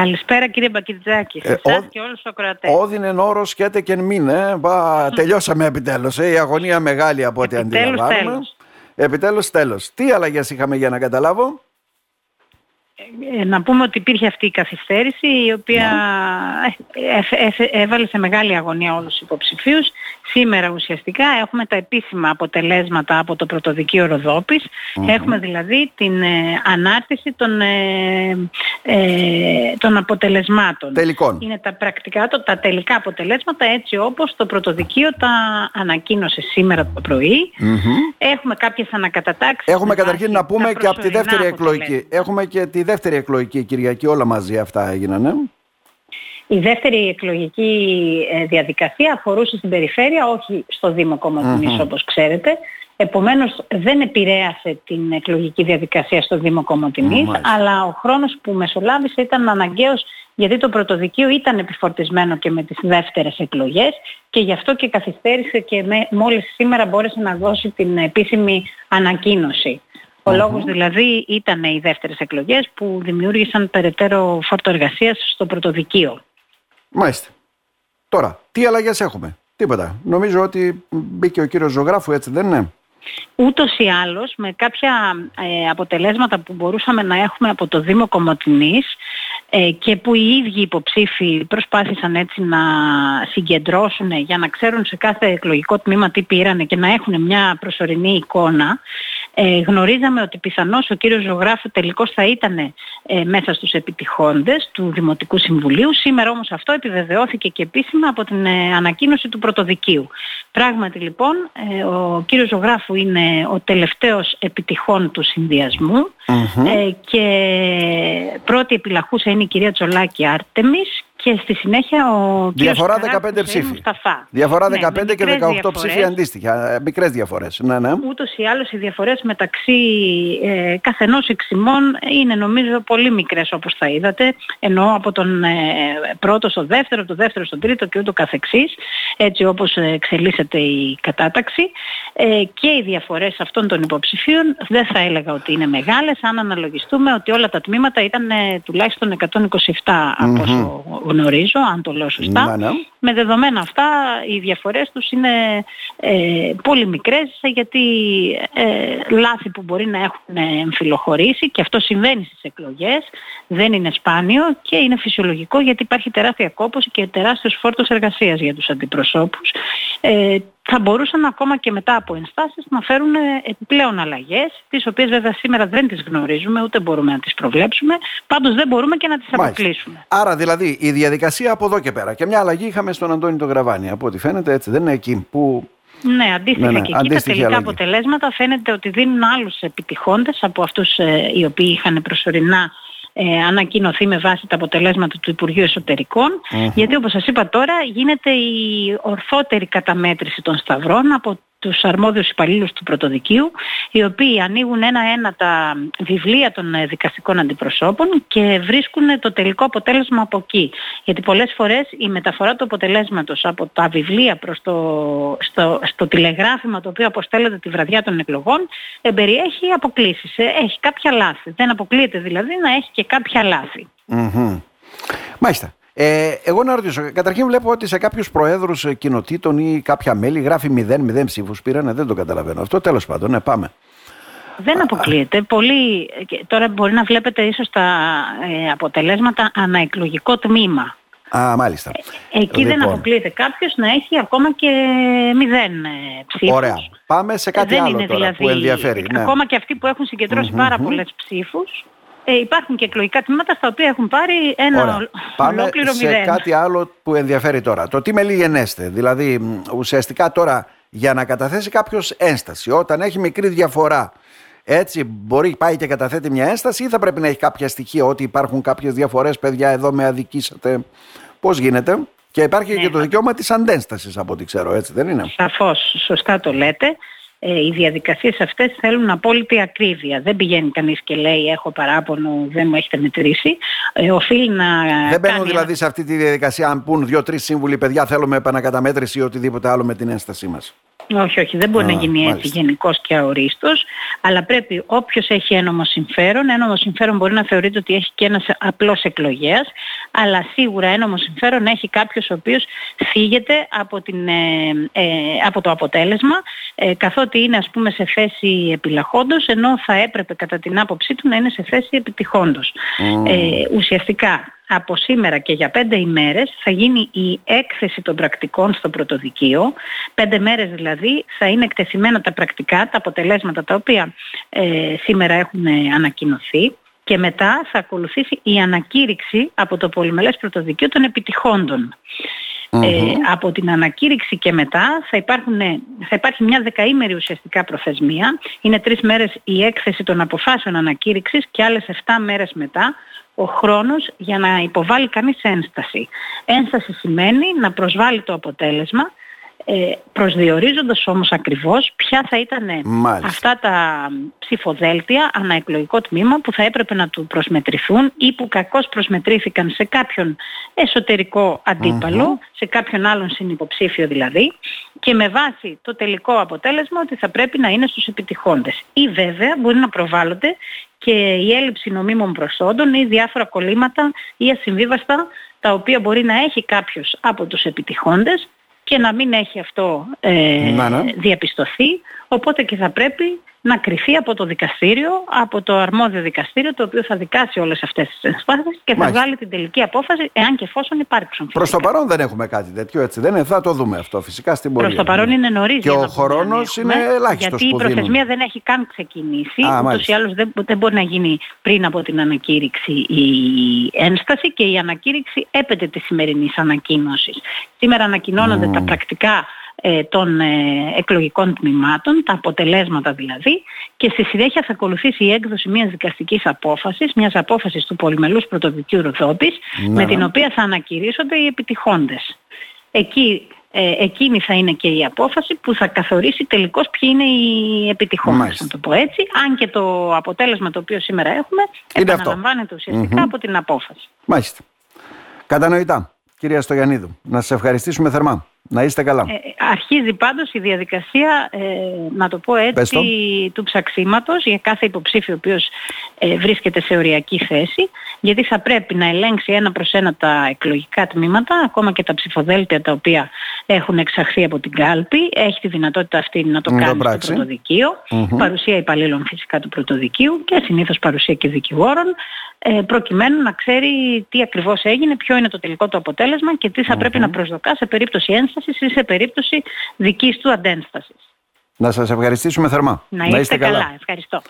Καλησπέρα κύριε Μπακιτζάκη, σε εσάς και όλους τους ακροατές. Όδινεν όρος και και μήνε. τελειώσαμε επιτέλους. Ε, η αγωνία μεγάλη από ό,τι αντιλαμβάνουμε. Τέλος. Επιτέλους τέλος. Τι αλλαγές είχαμε για να καταλάβω; Ε, να πούμε ότι υπήρχε αυτή η καθυστέρηση η οποία ναι. έβαλε σε μεγάλη αγωνία όλους τους υποψηφίους. Σήμερα ουσιαστικά έχουμε τα επίσημα αποτελέσματα από το πρωτοδικείο Ροδόπης. Έχουμε δηλαδή την ε, ανάρτηση των, ε, των αποτελεσμάτων. Τελικών. Είναι τα πρακτικά, το, τα τελικά αποτελέσματα έτσι όπως το πρωτοδικείο τα ανακοίνωσε σήμερα το πρωί. Έχουμε κάποιες ανακατατάξεις. Έχουμε καταρχήν να πούμε και από τη δεύτερη εκλογική. Έχουμε και τη δεύτερη εκλογική Κυριακή όλα μαζί αυτά έγιναν. Ε; Η δεύτερη εκλογική ε, διαδικασία αφορούσε στην περιφέρεια, όχι στο Δήμο Κομματινής mm-hmm. όπως ξέρετε. Επομένως δεν επηρέασε την εκλογική διαδικασία στο Δήμο Κομματινής, αλλά ο χρόνος που μεσολάβησε ήταν αναγκαίος γιατί το πρωτοδικείο ήταν επιφορτισμένο και με τις δεύτερες εκλογές και γι' αυτό και καθυστέρησε και με, μόλις σήμερα μπόρεσε να δώσει την επίσημη ανακοίνωση. Ο λόγος δηλαδή ήταν οι δεύτερες εκλογές που δημιούργησαν περαιτέρω φόρτο εργασίας στο πρωτοδικείο. Μάλιστα. Τώρα, τι αλλαγές έχουμε; Τίποτα. Νομίζω ότι μπήκε ο κύριος Ζωγράφου, έτσι δεν είναι; Ούτως ή άλλως με κάποια ε, αποτελέσματα που μπορούσαμε να έχουμε από το Δήμο Κομωτινής ε, και που οι ίδιοι υποψήφοι προσπάθησαν έτσι να συγκεντρώσουν για να ξέρουν σε κάθε εκλογικό τμήμα τι πήρανε και να έχουν μια προσωρινή εικόνα ε, γνωρίζαμε ότι πιθανώς ο κύριος Ζωγράφου τελικώς θα ήταν ε, μέσα στους επιτυχόντες του Δημοτικού Συμβουλίου. Σήμερα όμως αυτό επιβεβαιώθηκε και επίσημα από την ε, ανακοίνωση του Πρωτοδικείου. Πράγματι λοιπόν ε, ο κύριος Ζωγράφου είναι ο τελευταίος επιτυχών του συνδυασμου και πρώτη επιλαχούσα είναι η κυρία Τσολάκη Άρτεμις και στη συνέχεια ο Διαφορά 15 ψήφοι. Διαφορά 15 ναι, και 18 ψήφοι αντίστοιχα. Ε, Μικρές διαφορές. Ναι, ναι. Ούτως ή άλλως οι διαφορές μεταξύ ε, καθενός εξημών είναι νομίζω πολύ μικρές όπως θα είδατε. Ενώ από τον ε, πρώτο στο δεύτερο, από το δεύτερο στον τρίτο και ούτω καθεξής, έτσι όπως εξελίσσεται η κατάταξη. Ε, και οι διαφορές αυτών των υποψηφίων δεν θα έλεγα ότι είναι μεγάλες, αν αναλογιστούμε ότι όλα τα τμήματα ήταν ε, τουλάχιστον 127 από όσο γνωρίζω, αν το λέω σωστά. Ναι, ναι. Με δεδομένα αυτά οι διαφορές τους είναι ε, πολύ μικρές γιατί ε, λάθη που μπορεί να έχουν εμφυλοχωρήσει και αυτό συμβαίνει στις εκλογές, δεν είναι σπάνιο και είναι φυσιολογικό γιατί υπάρχει τεράστια κόπωση και τεράστιος φόρτος εργασίας για τους αντιπροσώπους. Ε, θα μπορούσαν ακόμα και μετά από ενστάσεις να φέρουν επιπλέον αλλαγές, τις οποίες βέβαια σήμερα δεν τις γνωρίζουμε, ούτε μπορούμε να τις προβλέψουμε, πάντως δεν μπορούμε και να τις αποκλείσουμε. Άρα δηλαδή η διαδικασία από εδώ και πέρα. Και μια αλλαγή είχαμε στον Αντώνη το Γραβάνη, από ό,τι φαίνεται έτσι, δεν είναι εκεί που... Ναι, αντίστοιχα ναι, ναι, και εκεί τα τελικά αλλαγή. αποτελέσματα φαίνεται ότι δίνουν άλλους επιτυχώντες από αυτούς ε, οι οποίοι είχαν προσωρινά ε, ανακοινωθεί με βάση τα αποτελέσματα του Υπουργείου γιατί όπως σας είπα τώρα γίνεται η ορθότερη καταμέτρηση των σταυρών από τους αρμόδιους υπαλλήλους του πρωτοδικείου οι οποίοι ανοίγουν ένα-ένα τα βιβλία των ε, δικαστικών αντιπροσώπων και βρίσκουν το τελικό αποτέλεσμα από εκεί. Γιατί πολλές φορές η μεταφορά του αποτελέσματος από τα βιβλία προς το, στο, στο τηλεγράφημα το οποίο αποστέλλεται τη βραδιά των εκλογών ε, περιέχει αποκλήσεις. Ε, έχει κάποια λάθη. Δεν αποκλείεται δηλαδή να έχει και κάποια λάθη. Μάλιστα. Ε, εγώ να ρωτήσω, καταρχήν βλέπω ότι σε κάποιους προέδρους κοινοτήτων ή κάποια μέλη γράφει 0-0 ψήφους πήραν, δεν το καταλαβαίνω. Αυτό τέλος πάντων, ναι, πάμε. Δεν αποκλείεται. Πολύ, τώρα μπορεί να βλέπετε ίσως τα ε, αποτελέσματα αναεκλογικό τμήμα. Α, μάλιστα. Ε, εκεί δεν λοιπόν. αποκλείεται κάποιος να έχει ακόμα και μηδέν ε, ψήφους. Ωραία. Πάμε σε κάτι δεν άλλο τώρα δηλαδή, που ενδιαφέρει. Ναι. Ακόμα και αυτοί που έχουν συγκεντρώσει mm-hmm, πάρα πολλές ψήφους ε, υπάρχουν και εκλογικά τμήματα στα οποία έχουν πάρει ένα Ωραία. Πάμε ολόκληρο σε κάτι άλλο που ενδιαφέρει τώρα. Το τι με γενέστε. Δηλαδή, ουσιαστικά τώρα για να καταθέσει κάποιος ένσταση, όταν έχει μικρή διαφορά, έτσι μπορεί πάει και καταθέτει μια ένσταση ή θα πρέπει να έχει κάποια στοιχεία ότι υπάρχουν κάποιες διαφορές, παιδιά εδώ με αδικήσατε. Πώς γίνεται; Και υπάρχει ναι, και το δικαίωμα της αντένστασης από ό,τι ξέρω, έτσι δεν είναι; Σαφώς, σωστά το λέτε ε, οι διαδικασίες αυτές θέλουν απόλυτη ακρίβεια. Δεν πηγαίνει κανείς και λέει έχω παράπονο, δεν μου έχετε μετρήσει. Ε, οφείλει να δεν μπαίνουν δηλαδή σε αυτή τη διαδικασία αν πούν δύο-τρεις σύμβουλοι παιδιά θέλουμε επανακαταμέτρηση ή οτιδήποτε άλλο με την ένστασή μας. Όχι, όχι, δεν μπορεί να γίνει έτσι γενικός και αορίστος, αλλά πρέπει όποιος έχει ένομο συμφέρον, ένομο συμφέρον μπορεί να θεωρείται ότι έχει και ένας απλός εκλογέας, αλλά σίγουρα ένομο συμφέρον έχει κάποιος ο οποίος φύγεται από, την, ε, ε, από το αποτέλεσμα, ε, καθότι είναι ας πούμε σε θέση επιλαχόντος, ενώ θα έπρεπε κατά την άποψή του να είναι σε θέση επιτυχόντος. Ε, ουσιαστικά από σήμερα και για πέντε ημέρες θα γίνει η έκθεση των πρακτικών στο πρωτοδικείο. Πέντε μέρες δηλαδή θα είναι εκτεθειμένα τα πρακτικά, τα αποτελέσματα τα οποία ε, σήμερα έχουν ανακοινωθεί και μετά θα ακολουθήσει η ανακήρυξη από το Πολυμελές Πρωτοδικείο των επιτυχώντων. Ε, από την ανακήρυξη και μετά θα, υπάρχουν, θα υπάρχει μια δεκαήμερη ουσιαστικά προθεσμία. Είναι τρεις μέρες η έκθεση των αποφάσεων ανακήρυξης και άλλες 7 μέρες μετά ο χρόνος για να υποβάλει κανείς ένσταση. Ένσταση σημαίνει να προσβάλλει το αποτέλεσμα ε, προσδιορίζοντας όμως ακριβώς ποια θα ήταν αυτά τα ψηφοδέλτια αναεκλογικό τμήμα που θα έπρεπε να του προσμετρηθούν ή που κακώς προσμετρήθηκαν σε κάποιον εσωτερικό σε κάποιον άλλον συνυποψήφιο δηλαδή και με βάση το τελικό αποτέλεσμα ότι θα πρέπει να είναι στους επιτυχώντες. Ή βέβαια μπορεί να προβάλλονται και η έλλειψη νομίμων προσόντων ή διάφορα κολλήματα ή ασυμβίβαστα τα οποία μπορεί να έχει κάποιος από τους επιτυχώντες και να μην έχει αυτό ε, διαπιστωθεί, οπότε και θα πρέπει να κρυφεί από το δικαστήριο, από το αρμόδιο δικαστήριο, το οποίο θα δικάσει όλες αυτές τις ενστάσεις και θα βγάλει την τελική απόφαση, εάν και εφόσον υπάρξουν. Προς το παρόν δεν έχουμε κάτι τέτοιο, έτσι δεν είναι, θα το δούμε αυτό φυσικά στην πορεία. Προς το παρόν είναι νωρίς. Και ο χρόνος είναι ελάχιστος Γιατί η προθεσμία δεν έχει καν ξεκινήσει, Α, ούτως ή άλλως δεν, δεν μπορεί να γίνει πριν από την ανακήρυξη η ένσταση και η ανακήρυξη έπεται της σημερινής ανακοίνωσης. Σήμερα ανακοινώνονται τα πρακτικά ε, των ε, εκλογικών τμήματων, τα αποτελέσματα δηλαδή, και στη συνέχεια θα ακολουθήσει η έκδοση μιας δικαστικής απόφασης, μιας απόφασης του Πολυμελούς Πρωτοδικείου Ροδόπης, με την οποία θα ανακηρύσσονται οι επιτυχώντες. Εκεί ε, εκείνη θα είναι και η απόφαση που θα καθορίσει τελικώς ποιοι είναι οι επιτυχώντες, να το πω έτσι, αν και το αποτέλεσμα το οποίο σήμερα έχουμε επαναλαμβάνεται από την απόφαση. Μάλιστα. Κατανοητά. Κυρία Στογιαννίδου, να σας ευχαριστήσουμε θερμά. Να είστε καλά. Ε, αρχίζει πάντως η διαδικασία, ε, να το πω έτσι, του ψαξίματος για κάθε υποψήφιο ο οποίος ε, βρίσκεται σε οριακή θέση, γιατί θα πρέπει να ελέγξει ένα προς ένα τα εκλογικά τμήματα, ακόμα και τα ψηφοδέλτια τα οποία έχουν εξαχθεί από την κάλπη. Έχει τη δυνατότητα αυτή να το κάνει στο πρωτοδικείο, παρουσία υπαλλήλων φυσικά του πρωτοδικείου και συνήθως παρουσία και δικηγόρων, ε, προκειμένου να ξέρει τι ακριβώς έγινε, ποιο είναι το τελικό του αποτέλεσμα και τι θα πρέπει να προσδοκά σε περίπτωση ένστασης ή σε περίπτωση δικής του αντένστασης. Να σας ευχαριστήσουμε θερμά. Να είστε, καλά. Ευχαριστώ.